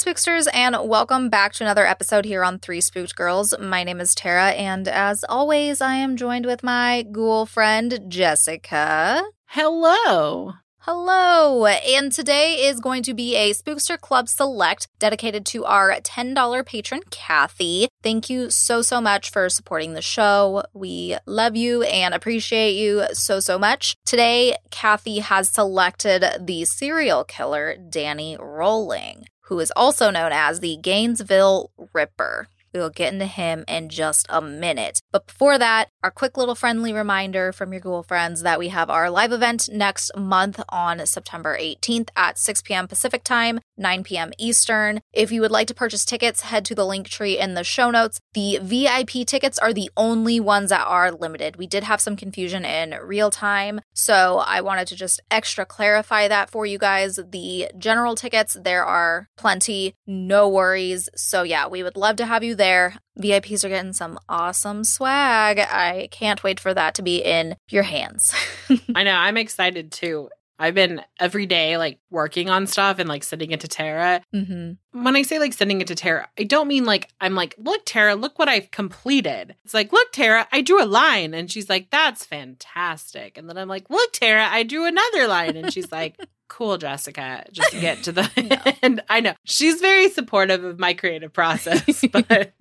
Spooksters, and welcome back to another episode here on Three Spooked Girls. My name is Tara, and as always, I am joined with my ghoul friend, Jessica. Hello. Hello, and today is going to be a Spookster Club Select dedicated to our $10 patron, Kathy. Thank you so, so much for supporting the show. We love you and appreciate you so, so much. Today, Kathy has selected the serial killer, Danny Rolling who is also known as the Gainesville Ripper. We will get into him in just a minute. But before that, our quick little friendly reminder from your Google friends that we have our live event next month on September 18th at 6 p.m. Pacific Time, 9 p.m. Eastern. If you would like to purchase tickets, head to the link tree in the show notes. The VIP tickets are the only ones that are limited. We did have some confusion in real time, so I wanted to just extra clarify that for you guys. The general tickets, there are plenty, no worries. So, yeah, we would love to have you there. VIPs are getting some awesome swag. I can't wait for that to be in your hands. I know. I'm excited too. I've been every day like working on stuff and like sending it to Tara. mm-hmm. When I say like sending it to Tara, I don't mean like I'm like, look, Tara, look what I've completed. It's like, look, Tara, I drew a line. And she's like, that's fantastic. And then I'm like, look, Tara, I drew another line. And she's like, cool, Jessica, just get to the No. end. I know. She's very supportive of my creative process, but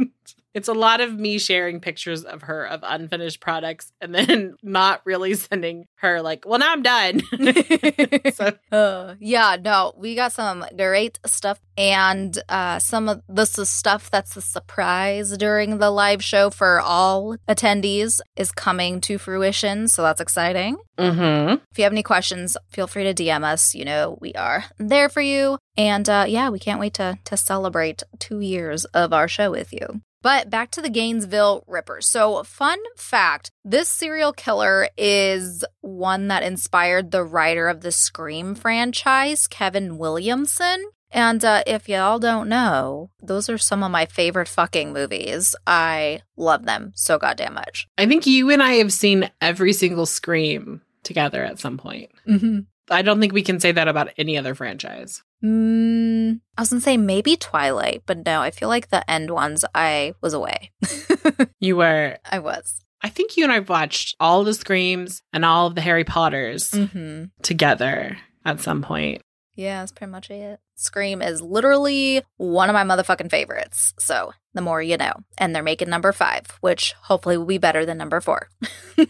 it's a lot of me sharing pictures of her of unfinished products and then not really sending her like, well, now I'm done. so Uh, yeah, no, we got some great stuff, and uh, some of this is stuff that's a surprise during the live show for all attendees is coming to fruition. So that's exciting. mm-hmm. If you have any questions, feel free to DM us. You know, we are there for you. And uh, yeah, we can't wait to, to celebrate two years of our show with you. But back to the Gainesville Ripper. So, fun fact this serial killer is one that inspired the writer of the Scream franchise, Kevin Williamson. And uh, if y'all don't know, those are some of my favorite fucking movies. I love them so goddamn much. I think you and I have seen every single Scream together at some point. Mm-hmm. I don't think we can say that about any other franchise. Mm, I was gonna say maybe Twilight, but no, I feel like the end ones I was away. You were, I was. I think you and I watched all the Screams and all of the Harry Potters Mm-hmm. together at some point. Yeah, that's pretty much it. Scream is literally one of my motherfucking favorites. So the more you know. And they're making number five, which hopefully will be better than number four. I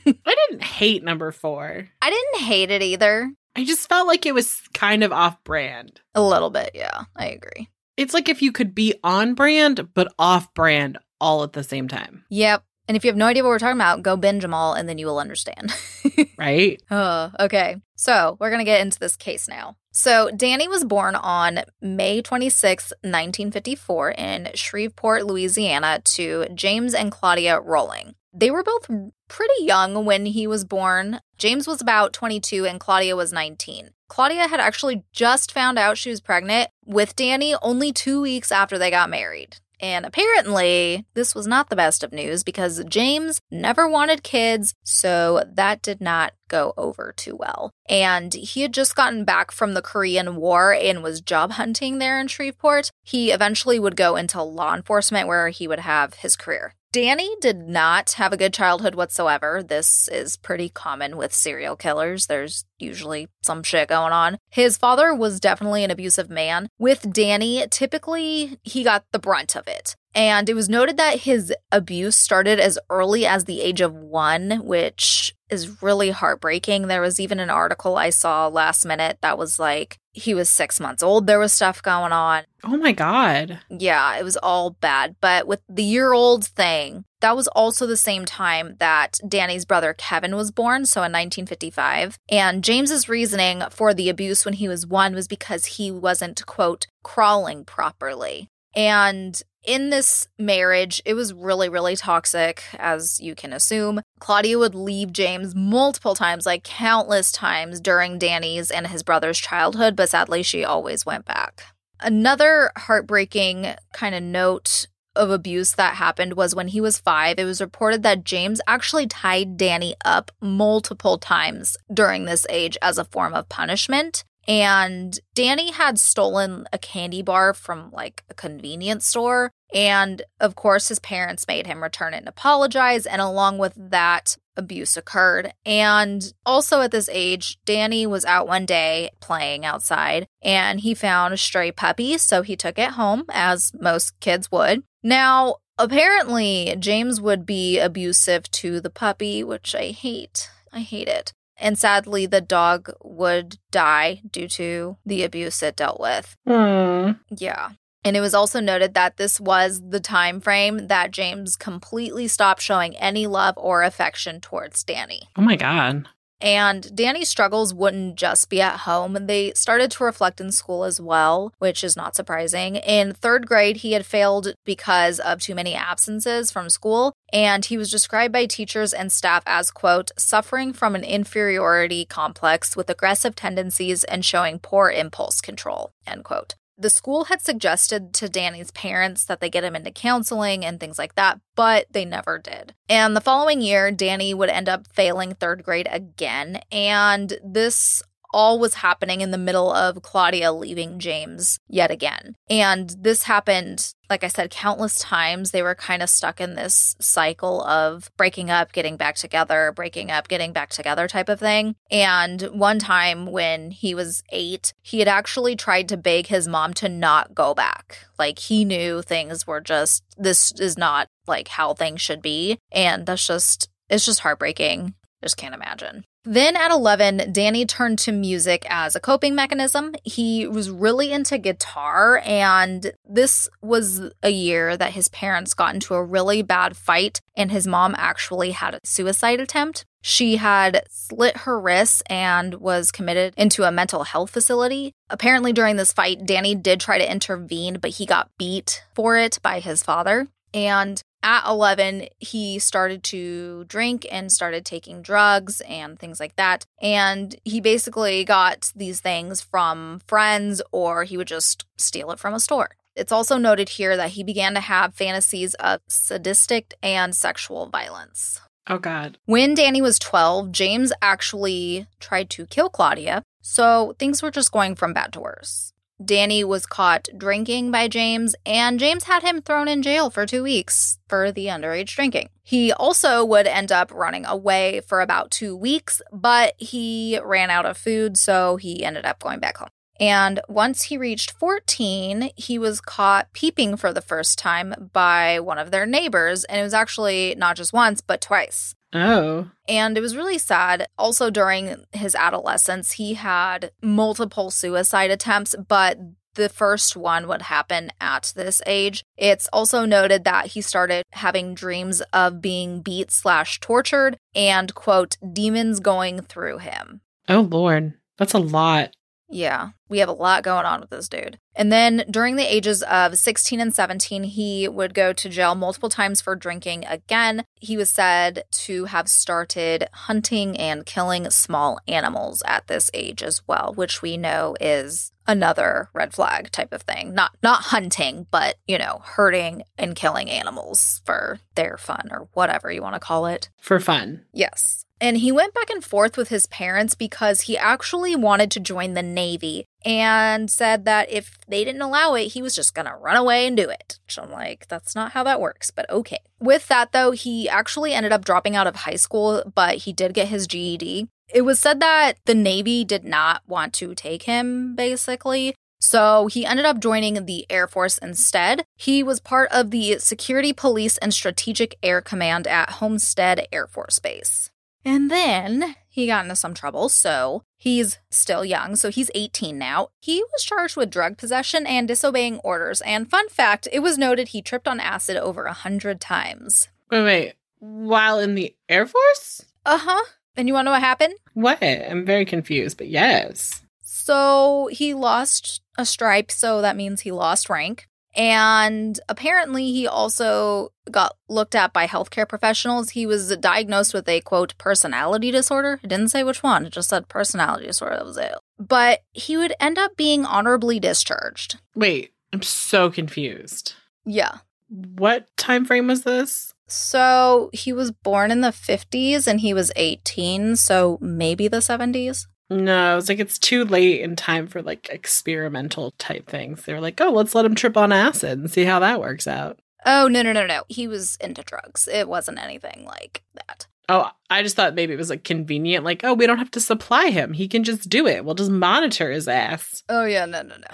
didn't hate number four. I didn't hate it either. I just felt like it was kind of off brand. A little bit, yeah. I agree. It's like if you could be on brand, but off brand all at the same time, Yep. And if you have no idea what we're talking about, go binge them all and then you will understand. right? Oh, okay. So we're going to get into this case now. So Danny was born on May 26, 1954, in Shreveport, Louisiana, to James and Claudia Rolling. They were both pretty young when he was born. James was about 22 and Claudia was 19. Claudia had actually just found out she was pregnant with Danny only two weeks after they got married. And apparently, this was not the best of news because James never wanted kids, so that did not go over too well. And he had just gotten back from the Korean War and was job hunting there in Shreveport. He eventually would go into law enforcement where he would have his career. Danny did not have a good childhood whatsoever. This is pretty common with serial killers. There's usually some shit going on. His father was definitely an abusive man. With Danny, typically he got the brunt of it. And it was noted that his abuse started as early as the age of one, which is really heartbreaking. There was even an article I saw last minute that was like, he was six months old. There was stuff going on. Oh my God. Yeah, it was all bad. But with the year old thing, that was also the same time that Danny's brother Kevin was born, so in 1955. And James's reasoning for the abuse when he was one was because he wasn't, quote, crawling properly. And in this marriage, it was really, really toxic, as you can assume. Claudia would leave James multiple times, like countless times during Danny's and his brother's childhood, but sadly, she always went back. Another heartbreaking kind of note of abuse that happened was when he was five. It was reported that James actually tied Danny up multiple times during this age as a form of punishment. And Danny had stolen a candy bar from like a convenience store. And of course, his parents made him return it and apologize. And along with that, abuse occurred. And also at this age, Danny was out one day playing outside and he found a stray puppy. So he took it home, as most kids would. Now, apparently, James would be abusive to the puppy, which I hate. I hate it. And sadly, the dog would die due to the abuse it dealt with. Mm. Yeah. And it was also noted that this was the time frame that James completely stopped showing any love or affection towards Danny. Oh my God. And Danny's struggles wouldn't just be at home, they started to reflect in school as well, which is not surprising. In third grade, he had failed because of too many absences from school, and he was described by teachers and staff as, quote, suffering from an inferiority complex with aggressive tendencies and showing poor impulse control, end quote the school had suggested to Danny's parents that they get him into counseling and things like that, but they never did. And the following year, Danny would end up failing third grade again. And this all was happening in the middle of Claudia leaving James yet again. And this happened, like I said, countless times. They were kind of stuck in this cycle of breaking up, getting back together, breaking up, getting back together type of thing. And one time when he was eight, he had actually tried to beg his mom to not go back. Like he knew things were just, this is not like how things should be. And that's just, it's just heartbreaking. Just can't imagine. Then at 11, Danny turned to music as a coping mechanism. He was really into guitar, and this was a year that his parents got into a really bad fight, and his mom actually had a suicide attempt. She had slit her wrists and was committed into a mental health facility. Apparently, during this fight, Danny did try to intervene, but he got beat for it by his father. And at 11, he started to drink and started taking drugs and things like that. And he basically got these things from friends or he would just steal it from a store. It's also noted here that he began to have fantasies of sadistic and sexual violence. Oh, God. When Danny was 12, James actually tried to kill Claudia. So things were just going from bad to worse. Danny was caught drinking by James, and James had him thrown in jail for two weeks for the underage drinking. He also would end up running away for about two weeks, but he ran out of food, so he ended up going back home. And once he reached 14, he was caught peeping for the first time by one of their neighbors. And it was actually not just once, but twice. Oh. And it was really sad. Also, during his adolescence, he had multiple suicide attempts, but the first one would happen at this age. It's also noted that he started having dreams of being beat slash tortured and, quote, demons going through him. Oh, Lord. That's a lot. Yeah, we have a lot going on with this dude. And then during the ages of 16 and 17, he would go to jail multiple times for drinking again. He was said to have started hunting and killing small animals at this age as well, which we know is another red flag type of thing. Not not hunting, but you know, hurting and killing animals for their fun or whatever you want to call it. For fun. Yes. And he went back and forth with his parents because he actually wanted to join the Navy and said that if they didn't allow it, he was just going to run away and do it. Which I'm like, that's not how that works, but okay. With that, though, he actually ended up dropping out of high school, but he did get his GED. It was said that the Navy did not want to take him, basically. So he ended up joining the Air Force instead. He was part of the Security Police and Strategic Air Command at Homestead Air Force Base. And then he got into some trouble. So he's still young. So he's 18 now. He was charged with drug possession and disobeying orders. And fun fact it was noted he tripped on acid over a hundred times. Wait, wait. While in the Air Force? Uh huh. And you want to know what happened? What? I'm very confused, but yes. So he lost a stripe. So that means he lost rank. And apparently, he also got looked at by healthcare professionals. He was diagnosed with a quote personality disorder. It didn't say which one, it just said personality disorder. That was it. But he would end up being honorably discharged. Wait, I'm so confused. Yeah. What time frame was this? So he was born in the 50s and he was 18, so maybe the 70s. No, it's like it's too late in time for like experimental type things. They were like, oh, let's let him trip on acid and see how that works out. Oh, no, no, no, no. He was into drugs. It wasn't anything like that. Oh, I just thought maybe it was like convenient, like, oh, we don't have to supply him. He can just do it. We'll just monitor his ass. Oh, yeah, no, no, no.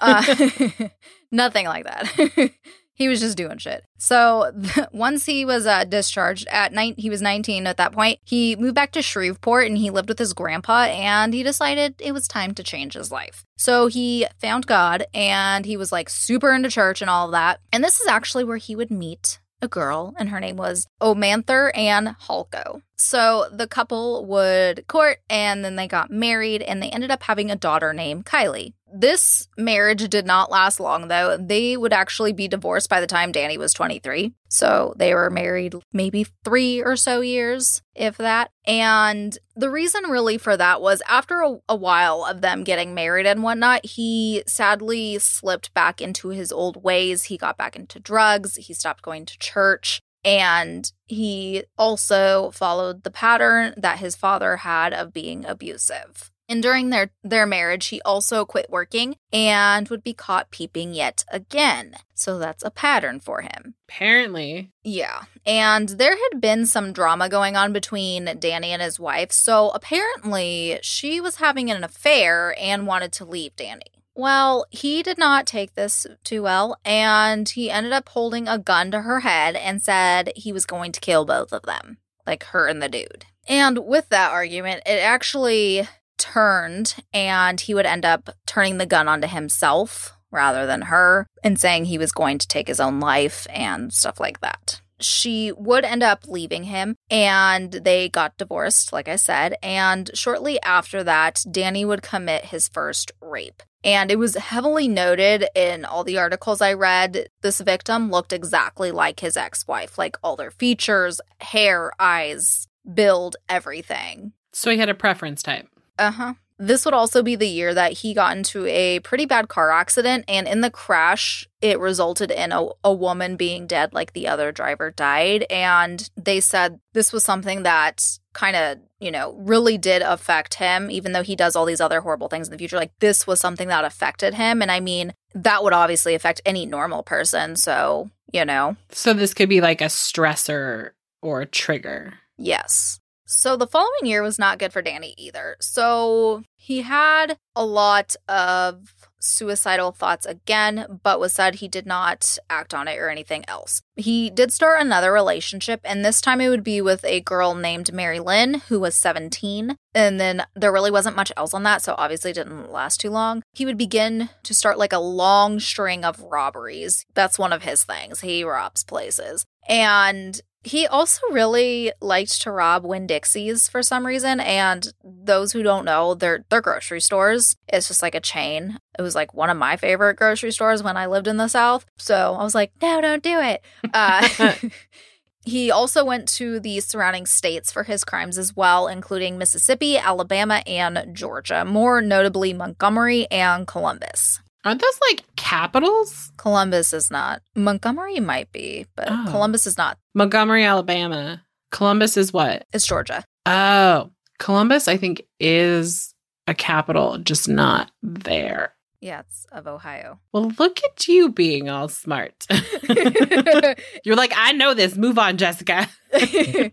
Uh, nothing like that. he was just doing shit. So once he was uh, discharged at night, he was 19 at that point. He moved back to Shreveport and he lived with his grandpa. And he decided it was time to change his life. So he found God and he was like super into church and all of that. And this is actually where he would meet a girl, and her name was O'Mather Ann Halko. So the couple would court and then they got married and they ended up having a daughter named Kylie. This marriage did not last long, though. They would actually be divorced by the time Danny was 23. So they were married maybe three or so years, if that. And the reason really for that was after a, a while of them getting married and whatnot, he sadly slipped back into his old ways. He got back into drugs, he stopped going to church. And he also followed the pattern that his father had of being abusive. And during their, their marriage, he also quit working and would be caught peeping yet again. So that's a pattern for him. Apparently. Yeah. And there had been some drama going on between Danny and his wife. So apparently, she was having an affair and wanted to leave Danny. Well, he did not take this too well, and he ended up holding a gun to her head and said he was going to kill both of them, like her and the dude. And with that argument, it actually turned and he would end up turning the gun onto himself rather than her and saying he was going to take his own life and stuff like that. She would end up leaving him and they got divorced, like I said. And shortly after that, Danny would commit his first rape. And it was heavily noted in all the articles I read. This victim looked exactly like his ex wife, like all their features, hair, eyes, build, everything. So he had a preference type. Uh huh. This would also be the year that he got into a pretty bad car accident, and in the crash, it resulted in a, a woman being dead, like the other driver died. And they said this was something that kind of, you know, really did affect him, even though he does all these other horrible things in the future. Like, this was something that affected him. And I mean, that would obviously affect any normal person. So, you know. So this could be like a stressor or a trigger. Yes. So the following year was not good for Danny either. So he had a lot of suicidal thoughts again, but was said he did not act on it or anything else. He did start another relationship, and this time it would be with a girl named Mary Lynn, who was 17. And then there really wasn't much else on that, so obviously didn't last too long. He would begin to start like a long string of robberies. That's one of his things. He robs places. And he also really liked to rob Winn Dixie's for some reason, and those who don't know, they're they're grocery stores. It's just like a chain. It was like one of my favorite grocery stores when I lived in the South. So I was like, no, don't do it. Uh, he also went to the surrounding states for his crimes as well, including Mississippi, Alabama, and Georgia, more notably Montgomery and Columbus. Aren't those like capitals? Columbus is not. Montgomery might be, but Oh. Columbus is not. Montgomery, Alabama. Columbus is what? It's Georgia. Oh, Columbus, I think, is a capital, just not there. Yeah, it's of Ohio. Well, look at you being all smart. You're like, I know this. Move on, Jessica.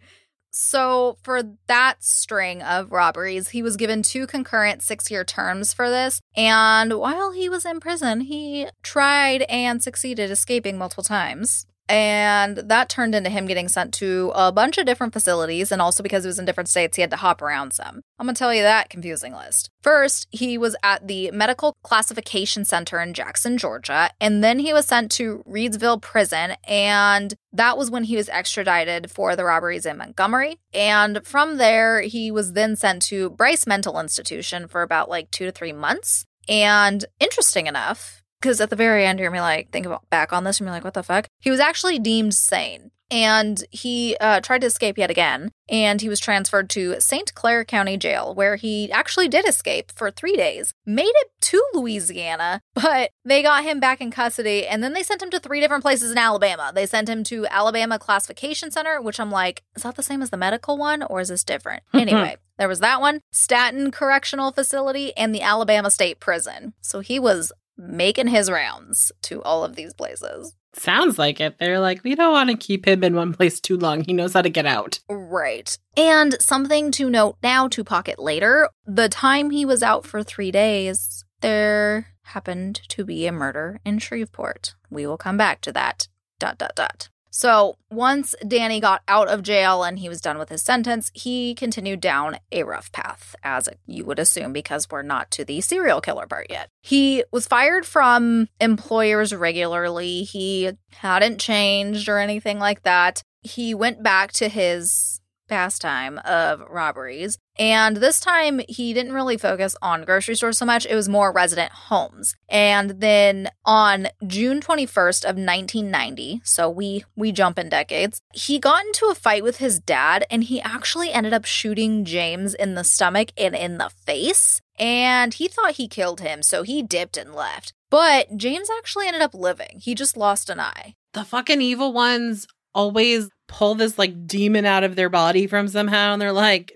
so, for that string of robberies, he was given two concurrent six year terms for this. And while he was in prison, he tried and succeeded escaping multiple times. And that turned into him getting sent to a bunch of different facilities. And also because he was in different states, he had to hop around some. I'm going to tell you that confusing list. First, he was at the Medical Classification Center in Jackson, Georgia. And then he was sent to Reidsville Prison. And that was when he was extradited for the robberies in Montgomery. And from there, he was then sent to Bryce Mental Institution for about like two to three months. And interesting enough, because at the very end, you're gonna be like, think about back on this, and you're like, what the fuck? He was actually deemed sane. And he uh, tried to escape yet again, and he was transferred to St. Clair County Jail, where he actually did escape for three days, made it to Louisiana, but they got him back in custody, and then they sent him to three different places in Alabama. They sent him to Alabama Classification Center, which I'm like, is that the same as the medical one, or is this different? anyway, there was that one, Staton Correctional Facility, and the Alabama State Prison. So he was making his rounds to all of these places. Sounds like it. They're like, we don't want to keep him in one place too long. He knows how to get out. Right. And something to note now to pocket later the time he was out for three days, there happened to be a murder in Shreveport. We will come back to that. Dot, dot, dot. So, once Danny got out of jail and he was done with his sentence, he continued down a rough path, as you would assume, because we're not to the serial killer part yet. He was fired from employers regularly. He hadn't changed or anything like that. He went back to his pastime of robberies. And this time he didn't really focus on grocery stores so much. It was more resident homes. And then on June 21st of 1990, so we we jump in decades, he got into a fight with his dad and he actually ended up shooting James in the stomach and in the face. And he thought he killed him, so he dipped and left. But James actually ended up living. He just lost an eye. The fucking evil ones always pull this like demon out of their body from somehow and they're like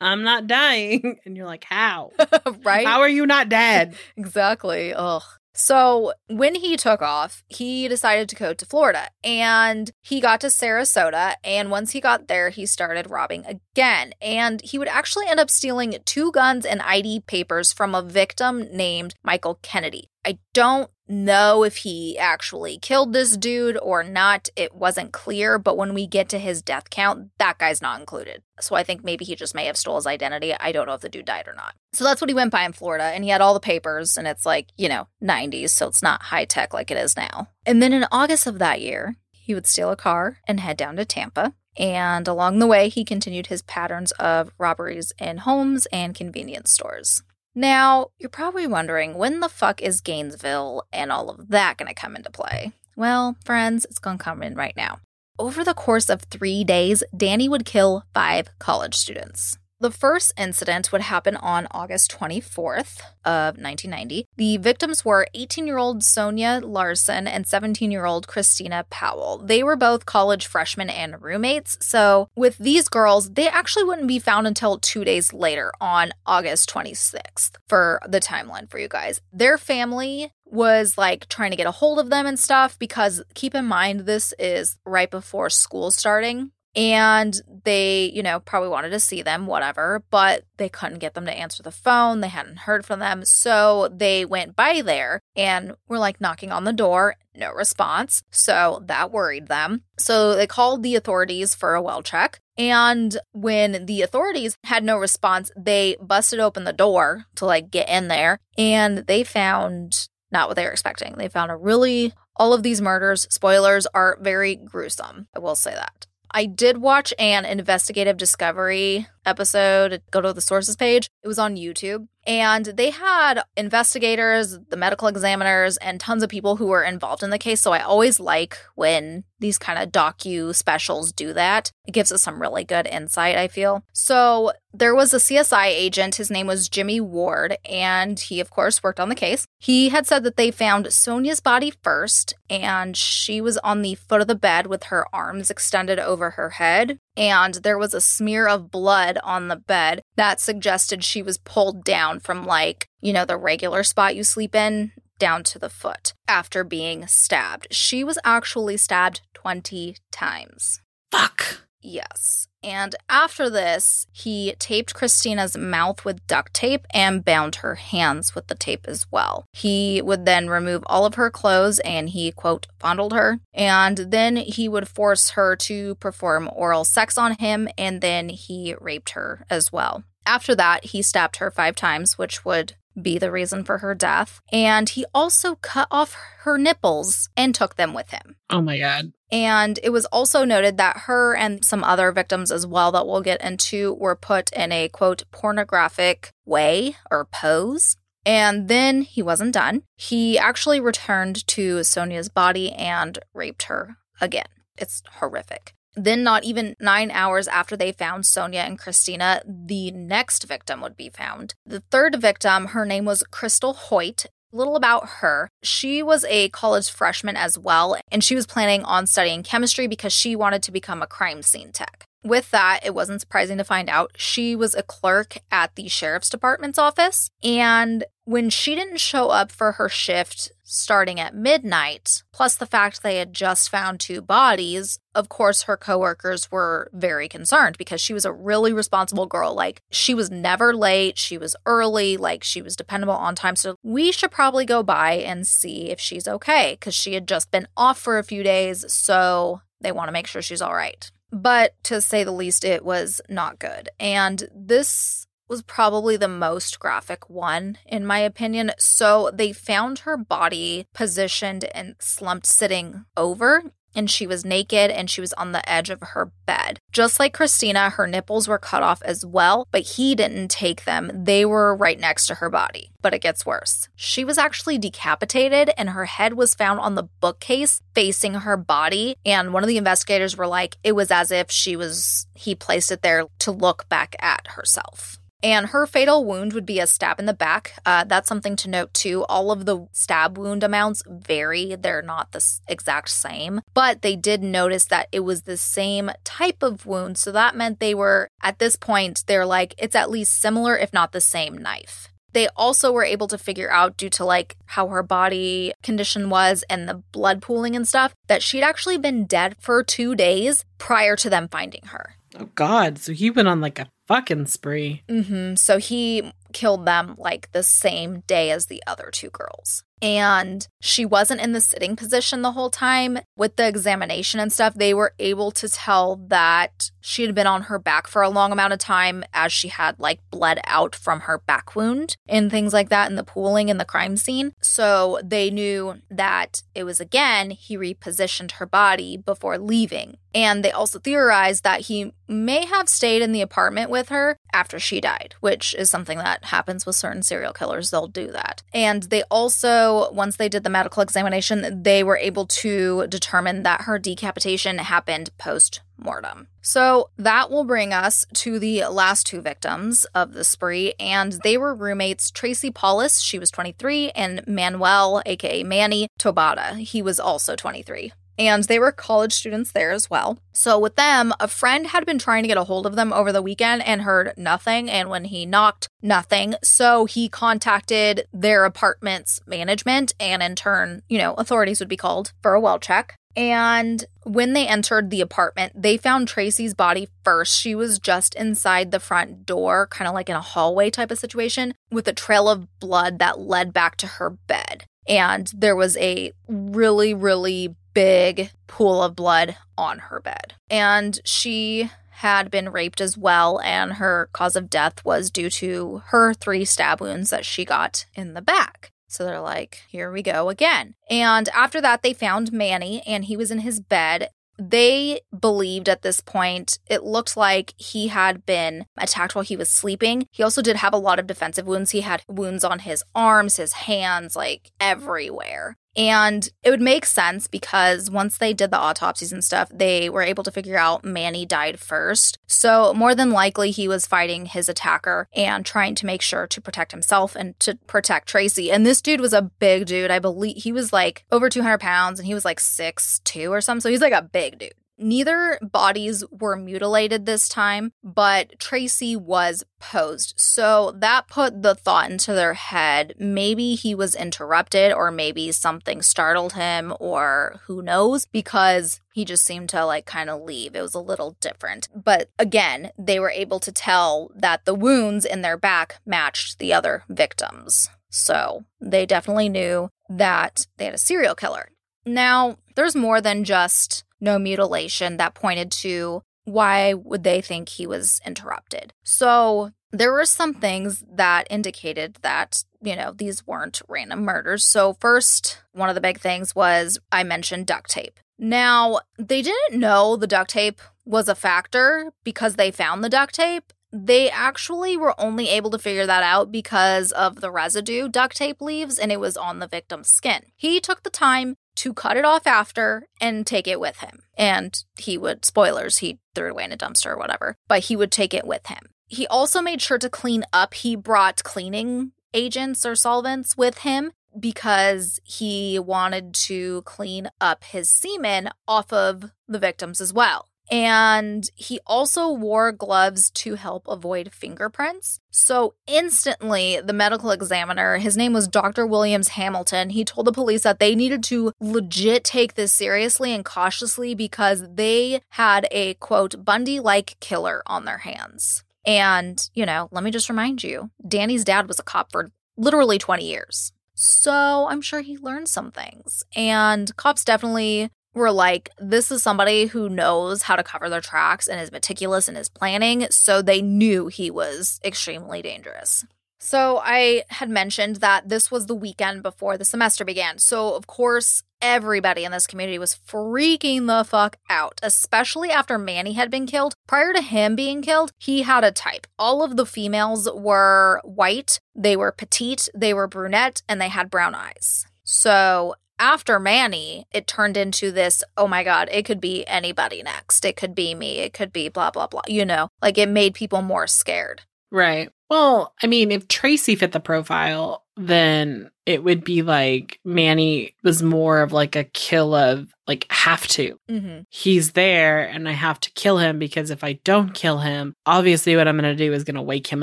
i'm not dying and you're like how right how are you not dead exactly ugh so when he took off, he decided to go to Florida and he got to Sarasota. And once he got there, he started robbing again. And he would actually end up stealing two guns and ID papers from a victim named Michael Kennedy. I don't know if he actually killed this dude or not. It wasn't clear, but when we get to his death count, that guy's not included. So I think maybe he just may have stole his identity. I don't know if the dude died or not. So that's what he went by in Florida, and he had all the papers, and it's like, you know, 90s, so it's not high tech like it is now. And then in August of that year, he would steal a car and head down to Tampa. And along the way, he continued his patterns of robberies in homes and convenience stores. Now, you're probably wondering when the fuck is Gainesville and all of that going to come into play? Well, friends, it's going to come in right now. Over the course of three days, Danny would kill five college students. The first incident would happen on August 24th of 1990. The victims were 18-year-old Sonja Larson and 17-year-old Christina Powell. They were both college freshmen and roommates. So, with these girls, they actually wouldn't be found until 2 days later on August 26th for the timeline for you guys. Their family was like trying to get a hold of them and stuff because keep in mind this is right before school starting and they, you know, probably wanted to see them, whatever, but they couldn't get them to answer the phone. They hadn't heard from them. So they went by there and were like knocking on the door, no response. So that worried them. So they called the authorities for a well check. And when the authorities had no response, they busted open the door to like get in there and they found not what they were expecting. They found a really, all of these murders, spoilers, are very gruesome. I will say that. I did watch an investigative discovery episode. Go to the sources page. It was on YouTube. And they had investigators, the medical examiners, and tons of people who were involved in the case. So I always like when these kind of docu specials do that. It gives us some really good insight, I feel. So there was a CSI agent. His name was Jimmy Ward, and he, of course, worked on the case. He had said that they found Sonja's body first, and she was on the foot of the bed with her arms extended over her head. And there was a smear of blood on the bed that suggested she was pulled down from, like, you know, the regular spot you sleep in down to the foot after being stabbed. She was actually stabbed 20 times. Fuck. Yes. And after this, he taped Christina's mouth with duct tape and bound her hands with the tape as well. He would then remove all of her clothes and he, quote, fondled her. And then he would force her to perform oral sex on him and then he raped her as well. After that, he stabbed her five times, which would be the reason for her death. And he also cut off her nipples and took them with him. Oh my God. And it was also noted that her and some other victims as well that we'll get into were put in a quote pornographic way or pose. And then he wasn't done. He actually returned to Sonja's body and raped her again. It's horrific. Then, not even nine hours after they found Sonja and Christina, the next victim would be found. The third victim, her name was Christa Hoyt. Little about her. She was a college freshman as well, and she was planning on studying chemistry because she wanted to become a crime scene tech. With that, it wasn't surprising to find out she was a clerk at the sheriff's department's office. And when she didn't show up for her shift starting at midnight, plus the fact they had just found two bodies, of course, her coworkers were very concerned because she was a really responsible girl. Like, she was never late, she was early, like, she was dependable on time. So, we should probably go by and see if she's okay because she had just been off for a few days. So, they want to make sure she's all right. But to say the least, it was not good. And this was probably the most graphic one, in my opinion. So they found her body positioned and slumped sitting over and she was naked and she was on the edge of her bed. Just like Christina, her nipples were cut off as well, but he didn't take them. They were right next to her body. But it gets worse. She was actually decapitated and her head was found on the bookcase facing her body. And one of the investigators were like, it was as if she was, he placed it there to look back at herself. And her fatal wound would be a stab in the back. Uh, that's something to note too. All of the stab wound amounts vary, they're not the exact same, but they did notice that it was the same type of wound. So that meant they were, at this point, they're like, it's at least similar, if not the same knife. They also were able to figure out, due to like how her body condition was and the blood pooling and stuff, that she'd actually been dead for two days prior to them finding her. Oh God! So he went on like a fucking spree. Mm-hmm. So he killed them like the same day as the other two girls. And she wasn't in the sitting position the whole time. With the examination and stuff, they were able to tell that she had been on her back for a long amount of time as she had like bled out from her back wound and things like that in the pooling in the crime scene. So they knew that it was again, he repositioned her body before leaving. And they also theorized that he may have stayed in the apartment with her after she died, which is something that happens with certain serial killers. They'll do that. And they also, once they did the medical examination, they were able to determine that her decapitation happened post mortem. So that will bring us to the last two victims of the spree, and they were roommates Tracy Paules, she was 23, and Manuel, aka Manny Taboada, he was also 23 and they were college students there as well. So, with them, a friend had been trying to get a hold of them over the weekend and heard nothing. And when he knocked, nothing. So, he contacted their apartment's management, and in turn, you know, authorities would be called for a well check. And when they entered the apartment, they found Tracy's body first. She was just inside the front door, kind of like in a hallway type of situation, with a trail of blood that led back to her bed. And there was a really, really big pool of blood on her bed. And she had been raped as well, and her cause of death was due to her three stab wounds that she got in the back. So they're like, here we go again. And after that, they found Manny, and he was in his bed. They believed at this point it looked like he had been attacked while he was sleeping. He also did have a lot of defensive wounds. He had wounds on his arms, his hands, like everywhere. And it would make sense because once they did the autopsies and stuff, they were able to figure out Manny died first. So, more than likely, he was fighting his attacker and trying to make sure to protect himself and to protect Tracy. And this dude was a big dude. I believe he was like over 200 pounds and he was like six two or something. So, he's like a big dude neither bodies were mutilated this time, but Tracy was posed. So that put the thought into their head maybe he was interrupted, or maybe something startled him, or who knows, because he just seemed to like kind of leave. It was a little different. But again, they were able to tell that the wounds in their back matched the other victims. So they definitely knew that they had a serial killer. Now, there's more than just no mutilation that pointed to why would they think he was interrupted. So there were some things that indicated that, you know, these weren't random murders. So, first, one of the big things was I mentioned duct tape. Now, they didn't know the duct tape was a factor because they found the duct tape they actually were only able to figure that out because of the residue duct tape leaves and it was on the victim's skin. He took the time to cut it off after and take it with him. And he would, spoilers, he threw it away in a dumpster or whatever, but he would take it with him. He also made sure to clean up. He brought cleaning agents or solvents with him because he wanted to clean up his semen off of the victims as well. And he also wore gloves to help avoid fingerprints. So, instantly, the medical examiner, his name was Dr. Williams Hamilton, he told the police that they needed to legit take this seriously and cautiously because they had a quote, Bundy like killer on their hands. And, you know, let me just remind you Danny's dad was a cop for literally 20 years. So I'm sure he learned some things. And cops definitely were like, this is somebody who knows how to cover their tracks and is meticulous in his planning. So they knew he was extremely dangerous. So I had mentioned that this was the weekend before the semester began. So, of course, everybody in this community was freaking the fuck out, especially after Manny had been killed. Prior to him being killed, he had a type. All of the females were white, they were petite, they were brunette, and they had brown eyes. So after Manny, it turned into this, oh my God, it could be anybody next. It could be me. It could be blah, blah, blah. You know, like it made people more scared. Right. Well, I mean, if Tracy fit the profile, then it would be like Manny was more of like a kill of like have to. Mm-hmm. He's there and I have to kill him because if I don't kill him, obviously what I'm going to do is going to wake him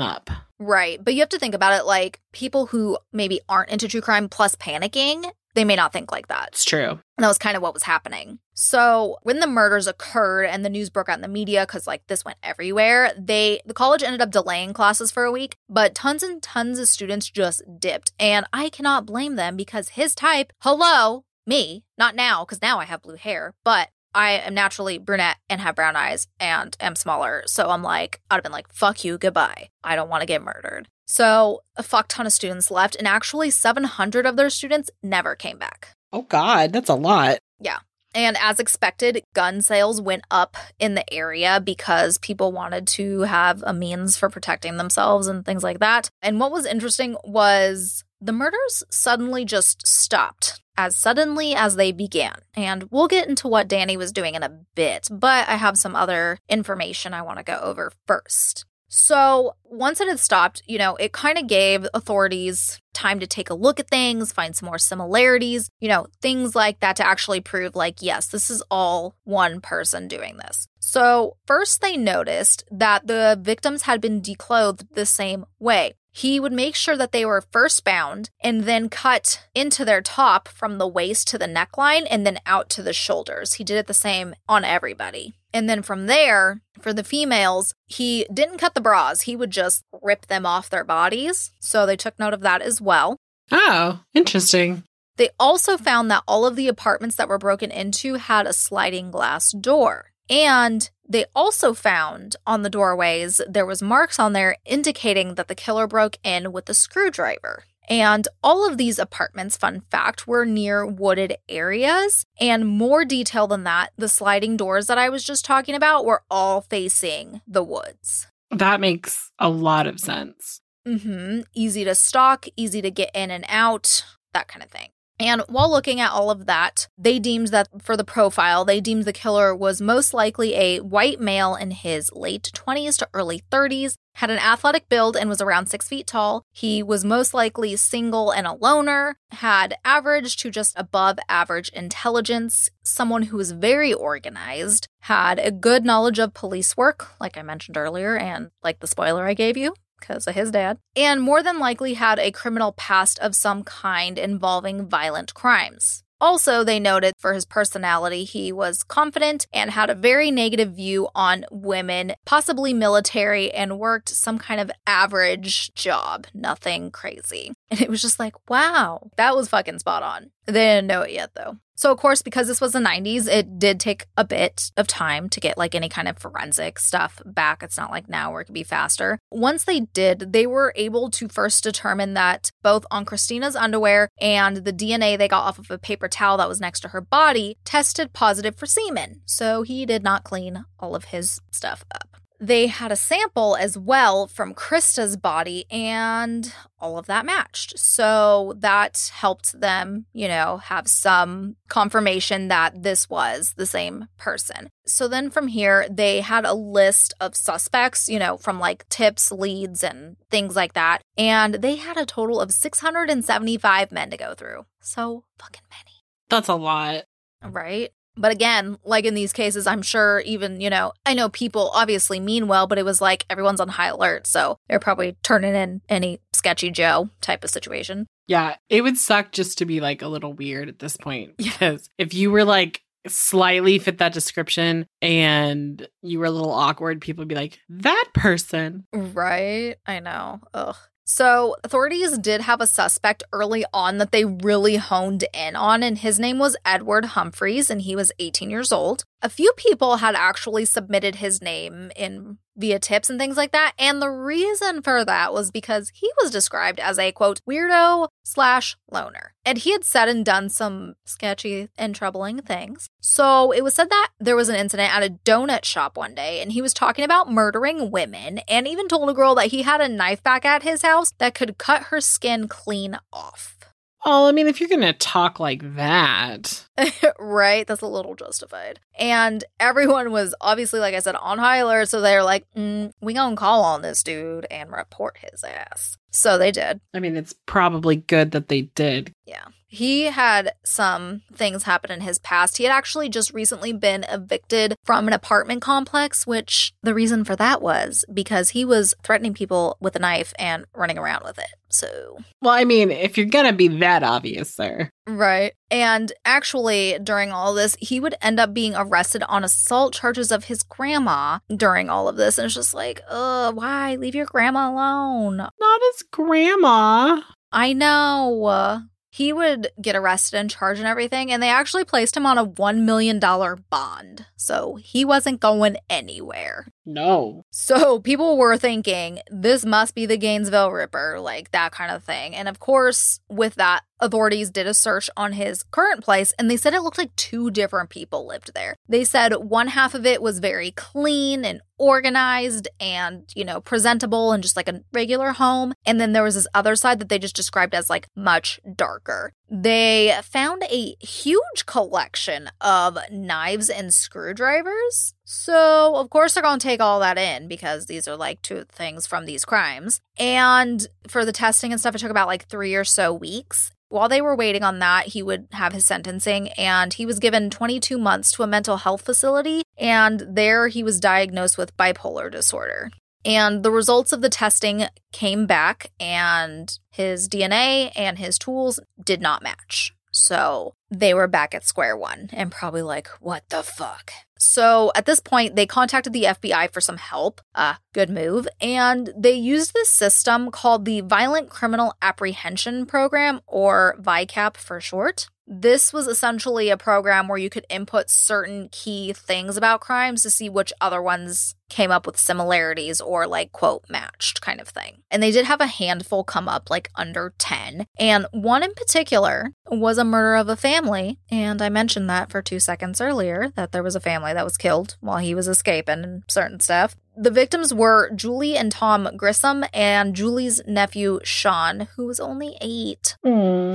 up. Right. But you have to think about it like people who maybe aren't into true crime plus panicking they may not think like that. It's true. And that was kind of what was happening. So when the murders occurred and the news broke out in the media, because like this went everywhere, they the college ended up delaying classes for a week, but tons and tons of students just dipped. And I cannot blame them because his type, hello, me, not now, because now I have blue hair, but I am naturally brunette and have brown eyes and am smaller. So I'm like, I'd have been like, fuck you, goodbye. I don't want to get murdered. So a fuck ton of students left, and actually 700 of their students never came back. Oh, God, that's a lot. Yeah. And as expected, gun sales went up in the area because people wanted to have a means for protecting themselves and things like that. And what was interesting was the murders suddenly just stopped as suddenly as they began. And we'll get into what Danny was doing in a bit, but I have some other information I want to go over first. So, once it had stopped, you know, it kind of gave authorities time to take a look at things, find some more similarities, you know, things like that to actually prove, like, yes, this is all one person doing this. So, first, they noticed that the victims had been declothed the same way. He would make sure that they were first bound and then cut into their top from the waist to the neckline and then out to the shoulders. He did it the same on everybody. And then from there, for the females, he didn't cut the bras. He would just rip them off their bodies. So they took note of that as well. Oh, interesting. They also found that all of the apartments that were broken into had a sliding glass door. And they also found on the doorways there was marks on there indicating that the killer broke in with a screwdriver. And all of these apartments, fun fact, were near wooded areas. And more detail than that, the sliding doors that I was just talking about were all facing the woods. That makes a lot of sense. Mm-hmm. Easy to stalk, easy to get in and out, that kind of thing. And while looking at all of that, they deemed that for the profile, they deemed the killer was most likely a white male in his late 20s to early 30s had an athletic build and was around six feet tall. He was most likely single and a loner, had average to just above average intelligence, someone who was very organized, had a good knowledge of police work, like I mentioned earlier, and like the spoiler I gave you, because of his dad, and more than likely had a criminal past of some kind involving violent crimes. Also, they noted for his personality, he was confident and had a very negative view on women, possibly military, and worked some kind of average job, nothing crazy. And it was just like, wow, that was fucking spot on. They didn't know it yet, though. So, of course, because this was the 90s, it did take a bit of time to get like any kind of forensic stuff back. It's not like now where it could be faster. Once they did, they were able to first determine that both on Christina's underwear and the DNA they got off of a paper towel that was next to her body tested positive for semen. So, he did not clean all of his stuff up. They had a sample as well from Christa's body, and all of that matched. So that helped them, you know, have some confirmation that this was the same person. So then from here, they had a list of suspects, you know, from like tips, leads, and things like that. And they had a total of 675 men to go through. So fucking many. That's a lot. Right? But again, like in these cases, I'm sure even, you know, I know people obviously mean well, but it was like everyone's on high alert. So they're probably turning in any sketchy Joe type of situation. Yeah, it would suck just to be like a little weird at this point. Because if you were like slightly fit that description and you were a little awkward, people would be like, that person. Right? I know. Ugh. So, authorities did have a suspect early on that they really honed in on, and his name was Edward Humphreys, and he was 18 years old. A few people had actually submitted his name in via tips and things like that, and the reason for that was because he was described as a quote weirdo slash loner, and he had said and done some sketchy and troubling things. So it was said that there was an incident at a donut shop one day, and he was talking about murdering women, and even told a girl that he had a knife back at his house that could cut her skin clean off. Oh, I mean, if you're going to talk like that. right? That's a little justified. And everyone was obviously, like I said, on high alert. So they're like, mm, we gonna call on this dude and report his ass. So they did. I mean, it's probably good that they did. Yeah. He had some things happen in his past. He had actually just recently been evicted from an apartment complex, which the reason for that was because he was threatening people with a knife and running around with it. So, Well, I mean, if you're going to be that obvious sir. right. And actually, during all this, he would end up being arrested on assault charges of his grandma during all of this. And it's just like, uh, why? Leave your grandma alone. Not his grandma. I know. He would get arrested and charged and everything, and they actually placed him on a $1 million bond. So he wasn't going anywhere. No. So people were thinking this must be the Gainesville Ripper, like that kind of thing. And of course, with that, authorities did a search on his current place and they said it looked like two different people lived there. They said one half of it was very clean and organized and, you know, presentable and just like a regular home. And then there was this other side that they just described as like much darker. They found a huge collection of knives and screwdrivers. So, of course, they're going to take all that in because these are like two things from these crimes. And for the testing and stuff, it took about like three or so weeks. While they were waiting on that, he would have his sentencing, and he was given 22 months to a mental health facility. And there he was diagnosed with bipolar disorder. And the results of the testing came back, and his DNA and his tools did not match. So they were back at square one and probably like, what the fuck? So at this point, they contacted the FBI for some help. Uh, good move. And they used this system called the Violent Criminal Apprehension Program, or VICAP for short. This was essentially a program where you could input certain key things about crimes to see which other ones came up with similarities or like quote matched kind of thing. And they did have a handful come up like under 10. And one in particular was a murder of a family. And I mentioned that for two seconds earlier that there was a family that was killed while he was escaping and certain stuff. The victims were Julie and Tom Grissom and Julie's nephew Sean, who was only eight.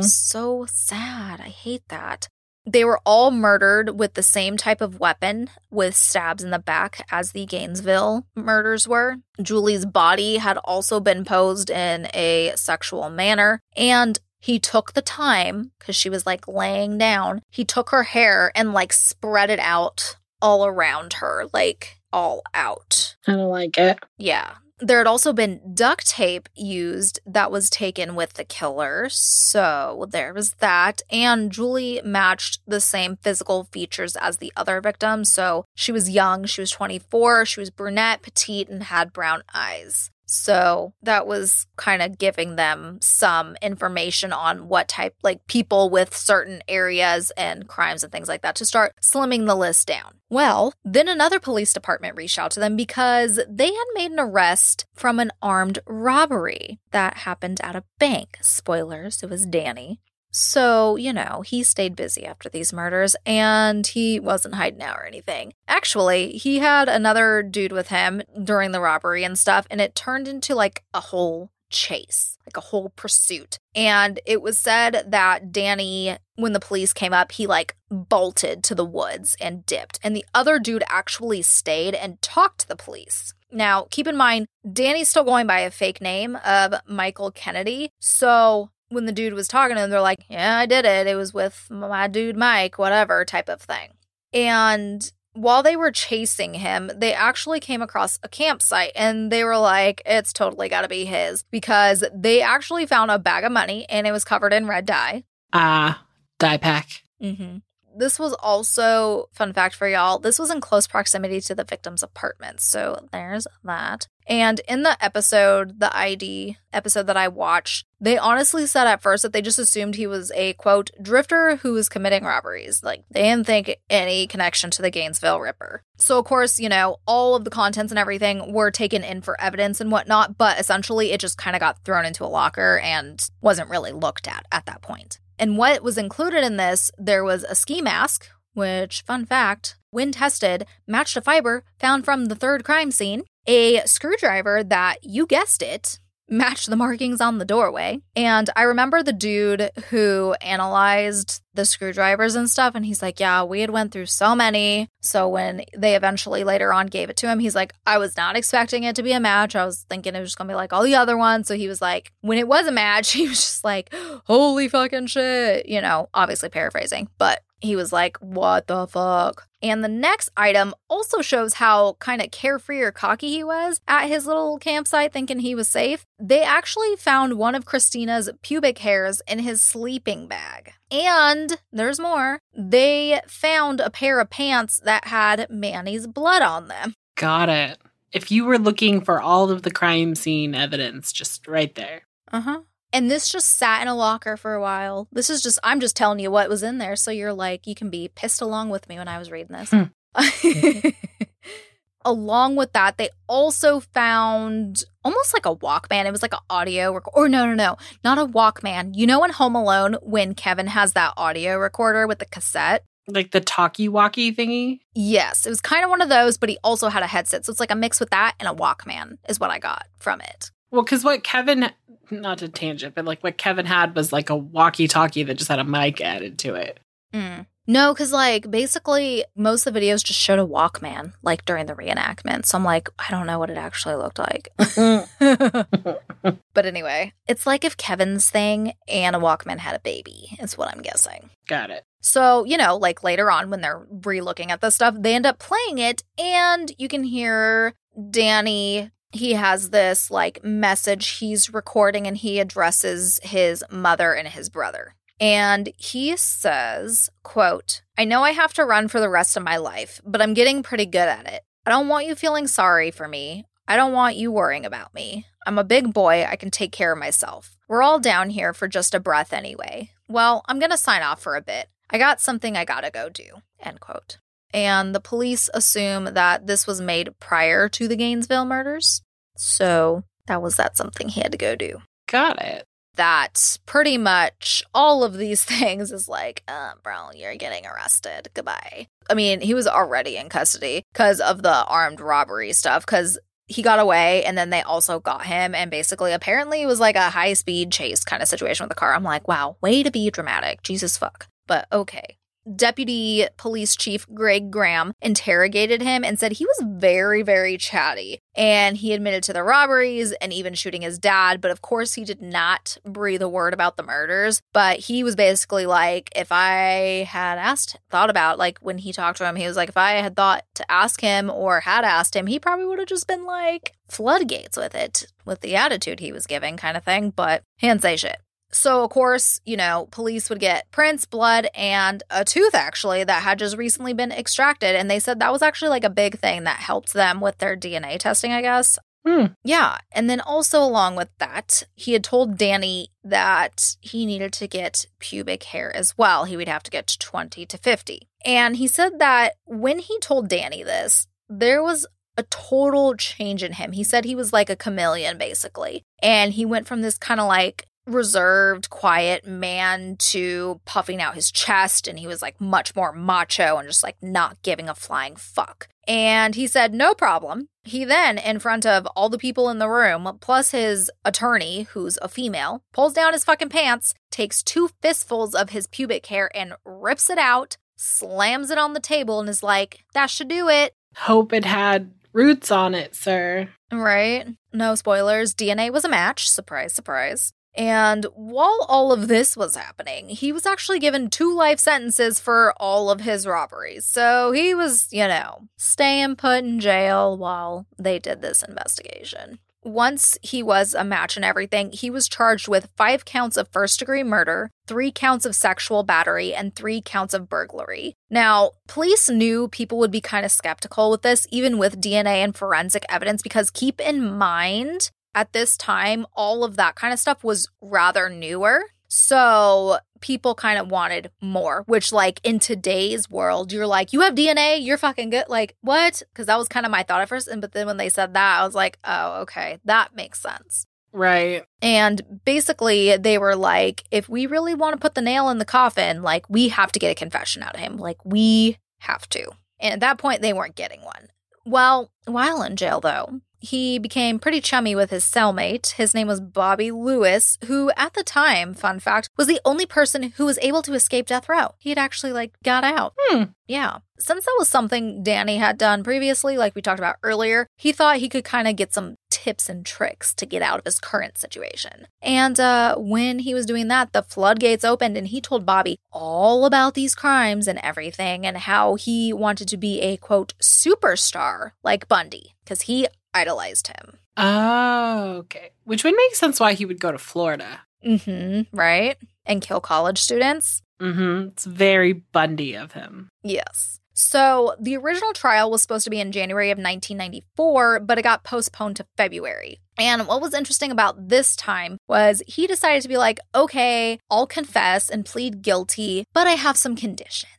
So sad. I hate that. They were all murdered with the same type of weapon with stabs in the back as the Gainesville murders were. Julie's body had also been posed in a sexual manner, and he took the time because she was like laying down. He took her hair and like spread it out all around her, like all out. I don't like it. Yeah. There had also been duct tape used that was taken with the killer. So there was that. And Julie matched the same physical features as the other victims. So she was young, she was 24, she was brunette, petite, and had brown eyes. So that was kind of giving them some information on what type, like people with certain areas and crimes and things like that to start slimming the list down. Well, then another police department reached out to them because they had made an arrest from an armed robbery that happened at a bank. Spoilers, it was Danny. So, you know, he stayed busy after these murders and he wasn't hiding out or anything. Actually, he had another dude with him during the robbery and stuff, and it turned into like a whole chase, like a whole pursuit. And it was said that Danny, when the police came up, he like bolted to the woods and dipped. And the other dude actually stayed and talked to the police. Now, keep in mind, Danny's still going by a fake name of Michael Kennedy. So when the dude was talking to them, they're like, Yeah, I did it. It was with my dude Mike, whatever type of thing. And while they were chasing him, they actually came across a campsite and they were like, It's totally got to be his because they actually found a bag of money and it was covered in red dye. Ah, uh, dye pack. Mm-hmm. This was also, fun fact for y'all, this was in close proximity to the victim's apartment. So there's that. And in the episode, the ID episode that I watched, they honestly said at first that they just assumed he was a quote, drifter who was committing robberies. Like they didn't think any connection to the Gainesville Ripper. So, of course, you know, all of the contents and everything were taken in for evidence and whatnot, but essentially it just kind of got thrown into a locker and wasn't really looked at at that point. And what was included in this, there was a ski mask, which, fun fact, when tested, matched a fiber found from the third crime scene, a screwdriver that, you guessed it, matched the markings on the doorway. And I remember the dude who analyzed the screwdrivers and stuff and he's like, "Yeah, we had went through so many." So when they eventually later on gave it to him, he's like, "I was not expecting it to be a match. I was thinking it was just going to be like all the other ones." So he was like, when it was a match, he was just like, "Holy fucking shit." You know, obviously paraphrasing, but he was like, What the fuck? And the next item also shows how kind of carefree or cocky he was at his little campsite, thinking he was safe. They actually found one of Christina's pubic hairs in his sleeping bag. And there's more. They found a pair of pants that had Manny's blood on them. Got it. If you were looking for all of the crime scene evidence, just right there. Uh huh. And this just sat in a locker for a while. This is just, I'm just telling you what was in there. So you're like, you can be pissed along with me when I was reading this. Hmm. along with that, they also found almost like a Walkman. It was like an audio rec- or no, no, no, not a Walkman. You know, in Home Alone, when Kevin has that audio recorder with the cassette? Like the talkie walkie thingy? Yes, it was kind of one of those, but he also had a headset. So it's like a mix with that and a Walkman, is what I got from it. Well, because what Kevin not a tangent, but like what Kevin had was like a walkie talkie that just had a mic added to it. Mm. No, because like basically most of the videos just showed a Walkman like during the reenactment. So I'm like, I don't know what it actually looked like. but anyway, it's like if Kevin's thing and a Walkman had a baby, is what I'm guessing. Got it. So, you know, like later on when they're re looking at this stuff, they end up playing it and you can hear Danny he has this like message he's recording and he addresses his mother and his brother. And he says, quote, I know I have to run for the rest of my life, but I'm getting pretty good at it. I don't want you feeling sorry for me. I don't want you worrying about me. I'm a big boy. I can take care of myself. We're all down here for just a breath anyway. Well, I'm to sign off for a bit. I got something I got to go do. End quote and the police assume that this was made prior to the Gainesville murders. So that was that something he had to go do. Got it. That pretty much all of these things is like, uh, bro, you're getting arrested. Goodbye. I mean, he was already in custody because of the armed robbery stuff, because he got away and then they also got him. And basically, apparently, it was like a high speed chase kind of situation with the car. I'm like, wow, way to be dramatic. Jesus fuck. But okay. Deputy Police Chief Greg Graham interrogated him and said he was very, very chatty. And he admitted to the robberies and even shooting his dad. But of course, he did not breathe a word about the murders. But he was basically like, if I had asked, thought about, like when he talked to him, he was like, if I had thought to ask him or had asked him, he probably would have just been like floodgates with it, with the attitude he was giving, kind of thing. But didn't say shit. So, of course, you know, police would get prints, blood, and a tooth actually that had just recently been extracted. And they said that was actually like a big thing that helped them with their DNA testing, I guess. Hmm. Yeah. And then also, along with that, he had told Danny that he needed to get pubic hair as well. He would have to get to 20 to 50. And he said that when he told Danny this, there was a total change in him. He said he was like a chameleon, basically. And he went from this kind of like reserved, quiet man to puffing out his chest. And he was like much more macho and just like not giving a flying fuck. And he said, no problem. He then, in front of all the people in the room, plus his attorney, who's a female, pulls down his fucking pants, takes two fistfuls of his pubic hair and rips it out, slams it on the table, and is like, that should do it. Hope it had roots on it, sir. Right? No spoilers. DNA was a match. Surprise, surprise. And while all of this was happening, he was actually given two life sentences for all of his robberies. So he was, you know, staying put in jail while they did this investigation. Once he was a match and everything, he was charged with five counts of first degree murder, three counts of sexual battery, and three counts of burglary. Now, police knew people would be kind of skeptical with this, even with DNA and forensic evidence, because keep in mind, at this time, all of that kind of stuff was rather newer. So people kind of wanted more, which, like, in today's world, you're like, you have DNA, you're fucking good. Like, what? Because that was kind of my thought at first. And but then when they said that, I was like, oh, okay, that makes sense. Right. And basically, they were like, if we really want to put the nail in the coffin, like, we have to get a confession out of him. Like, we have to. And at that point, they weren't getting one. Well, while in jail, though, he became pretty chummy with his cellmate. His name was Bobby Lewis, who at the time, fun fact, was the only person who was able to escape death row. He had actually like got out. Hmm. Yeah. Since that was something Danny had done previously, like we talked about earlier, he thought he could kind of get some tips and tricks to get out of his current situation. And uh, when he was doing that, the floodgates opened and he told Bobby all about these crimes and everything and how he wanted to be a quote superstar like Bundy because he idolized him. Oh, okay. Which would make sense why he would go to Florida. Mm-hmm. Right? And kill college students. Mm-hmm. It's very Bundy of him. Yes. So the original trial was supposed to be in January of 1994, but it got postponed to February. And what was interesting about this time was he decided to be like, okay, I'll confess and plead guilty, but I have some conditions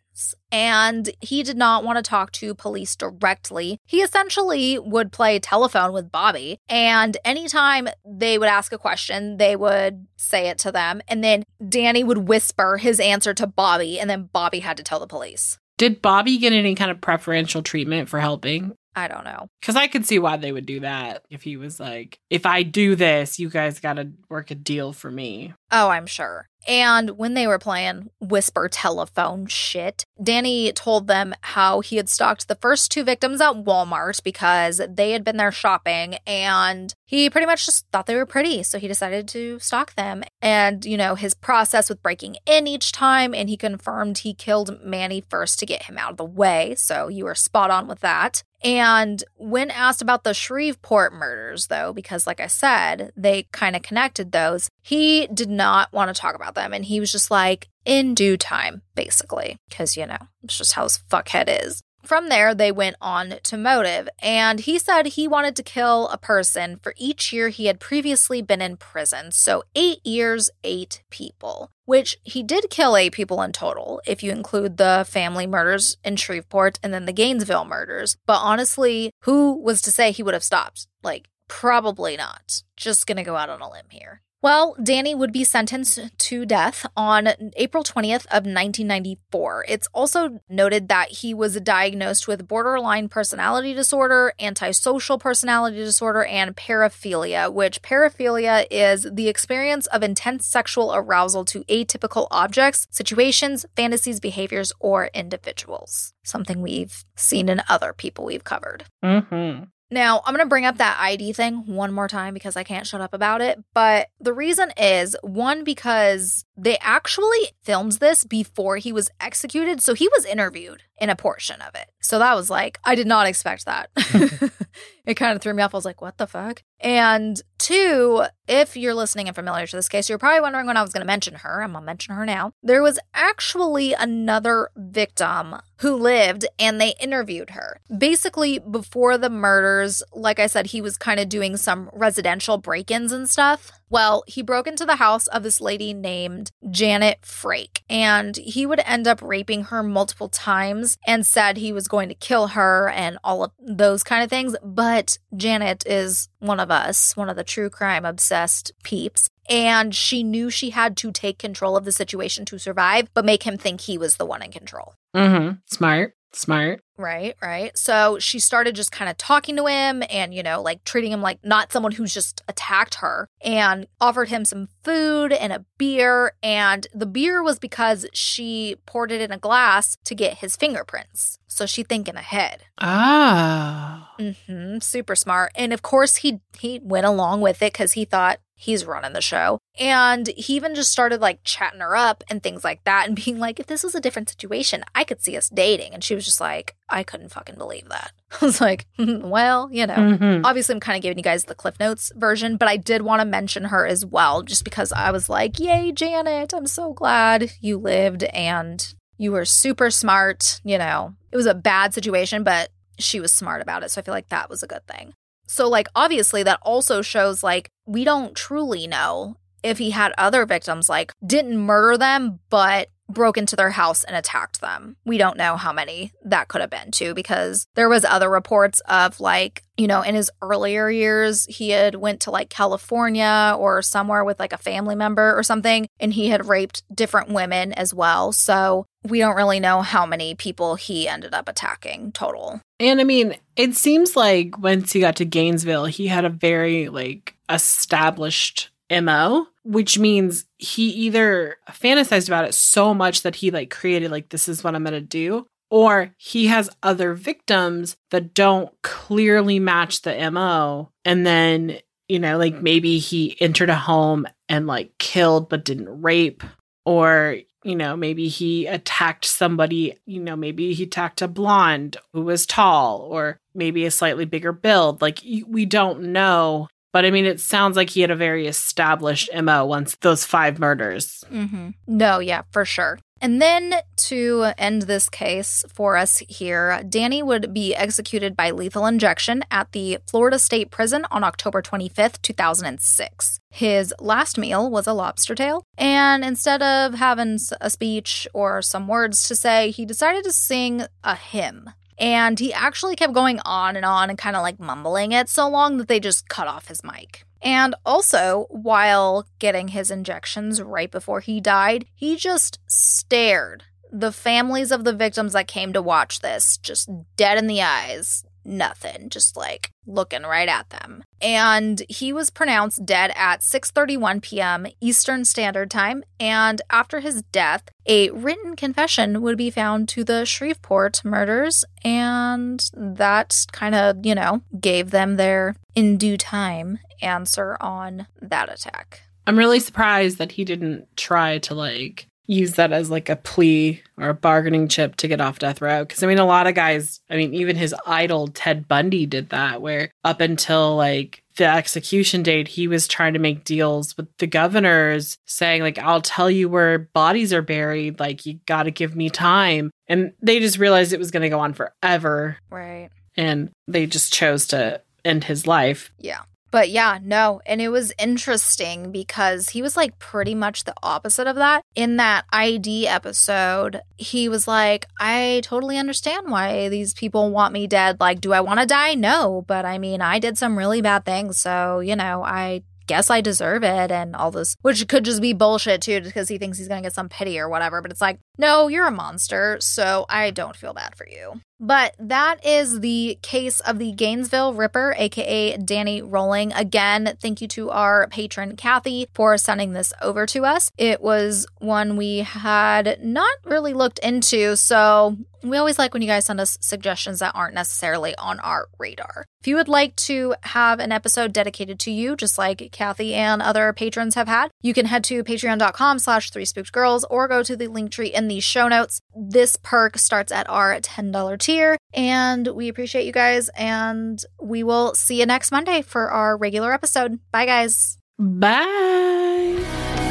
and he did not want to talk to police directly. He essentially would play telephone with Bobby, and anytime they would ask a question, they would say it to them, and then Danny would whisper his answer to Bobby, and then Bobby had to tell the police. Did Bobby get any kind of preferential treatment for helping? I don't know. Because I could see why they would do that if he was like, if I do this, you guys got to work a deal for me. Oh, I'm sure. And when they were playing whisper telephone shit, Danny told them how he had stalked the first two victims at Walmart because they had been there shopping and he pretty much just thought they were pretty. So he decided to stalk them. And, you know, his process with breaking in each time. And he confirmed he killed Manny first to get him out of the way. So you were spot on with that. And when asked about the Shreveport murders, though, because like I said, they kind of connected those, he did not want to talk about them. And he was just like, in due time, basically, because, you know, it's just how his fuckhead is. From there, they went on to motive, and he said he wanted to kill a person for each year he had previously been in prison. So, eight years, eight people, which he did kill eight people in total, if you include the family murders in Shreveport and then the Gainesville murders. But honestly, who was to say he would have stopped? Like, probably not. Just gonna go out on a limb here. Well, Danny would be sentenced to death on April 20th of 1994. It's also noted that he was diagnosed with borderline personality disorder, antisocial personality disorder, and paraphilia, which paraphilia is the experience of intense sexual arousal to atypical objects, situations, fantasies, behaviors, or individuals. Something we've seen in other people we've covered. Mm-hmm. Now, I'm going to bring up that ID thing one more time because I can't shut up about it. But the reason is one, because they actually filmed this before he was executed. So he was interviewed in a portion of it. So that was like, I did not expect that. it kind of threw me off. I was like, what the fuck? And two, if you're listening and familiar to this case, you're probably wondering when I was going to mention her. I'm going to mention her now. There was actually another victim who lived and they interviewed her. Basically, before the murders, like I said, he was kind of doing some residential break ins and stuff. Well, he broke into the house of this lady named Janet Frake, and he would end up raping her multiple times and said he was going to kill her and all of those kind of things. But Janet is one of us, one of the true crime obsessed peeps. And she knew she had to take control of the situation to survive, but make him think he was the one in control. Mm-hmm. Smart. Smart. Right, right. So she started just kind of talking to him and, you know, like treating him like not someone who's just attacked her and offered him some food and a beer. And the beer was because she poured it in a glass to get his fingerprints. So she thinking ahead. Ah. hmm super smart. And of course he he went along with it because he thought he's running the show. And he even just started like chatting her up and things like that and being like, if this was a different situation, I could see us dating. And she was just like, I couldn't fucking believe that. I was like, well, you know, Mhm. obviously I'm kind of giving you guys the Cliff Notes version, but I did want to mention her as well, just because I was like, yay, Janet, I'm so glad you lived and you were super smart. You know, it was a bad situation, but she was smart about it. So I feel like that was a good thing. So, like, obviously, that also shows like we don't truly know if he had other victims, like, didn't murder them, but broke into their house and attacked them. We don't know how many that could have been too because there was other reports of like, you know, in his earlier years he had went to like California or somewhere with like a family member or something and he had raped different women as well. So, we don't really know how many people he ended up attacking total. And I mean, it seems like once he got to Gainesville, he had a very like established MO, which means he either fantasized about it so much that he like created like this is what I'm going to do, or he has other victims that don't clearly match the MO and then, you know, like maybe he entered a home and like killed but didn't rape or you know, maybe he attacked somebody, you know, maybe he attacked a blonde who was tall or maybe a slightly bigger build. Like, we don't know. But I mean, it sounds like he had a very established MO once those five murders. Mm-hmm. No, yeah, for sure. And then to end this case for us here, Danny would be executed by lethal injection at the Florida State Prison on October 25th, 2006. His last meal was a lobster tail, and instead of having a speech or some words to say, he decided to sing a hymn. And he actually kept going on and on and kind of like mumbling it so long that they just cut off his mic. And also, while getting his injections right before he died, he just stared the families of the victims that came to watch this just dead in the eyes. Nothing, just like looking right at them. And he was pronounced dead at 6:31 p.m. Eastern Standard Time, and after his death, a written confession would be found to the Shreveport murders, and that kind of, you know, gave them their in due time answer on that attack. I'm really surprised that he didn't try to like use that as like a plea or a bargaining chip to get off death row. Cause I mean, a lot of guys, I mean, even his idol Ted Bundy did that, where up until like the execution date, he was trying to make deals with the governors saying, like, I'll tell you where bodies are buried. Like, you got to give me time. And they just realized it was going to go on forever. Right. And they just chose to end his life. Yeah. But yeah, no. And it was interesting because he was like pretty much the opposite of that. In that ID episode, he was like, I totally understand why these people want me dead. Like, do I want to die? No. But I mean, I did some really bad things. So, you know, I guess I deserve it and all this, which could just be bullshit too, because he thinks he's gonna get some pity or whatever. But it's like, no, you're a monster, so I don't feel bad for you. But that is the case of the Gainesville Ripper, aka Danny Rolling. Again, thank you to our patron Kathy for sending this over to us. It was one we had not really looked into, so we always like when you guys send us suggestions that aren't necessarily on our radar. If you would like to have an episode dedicated to you, just like Kathy and other patrons have had, you can head to patreon.com slash three spooked girls or go to the link tree in the show notes. This perk starts at our $10 tier, and we appreciate you guys, and we will see you next Monday for our regular episode. Bye, guys. Bye.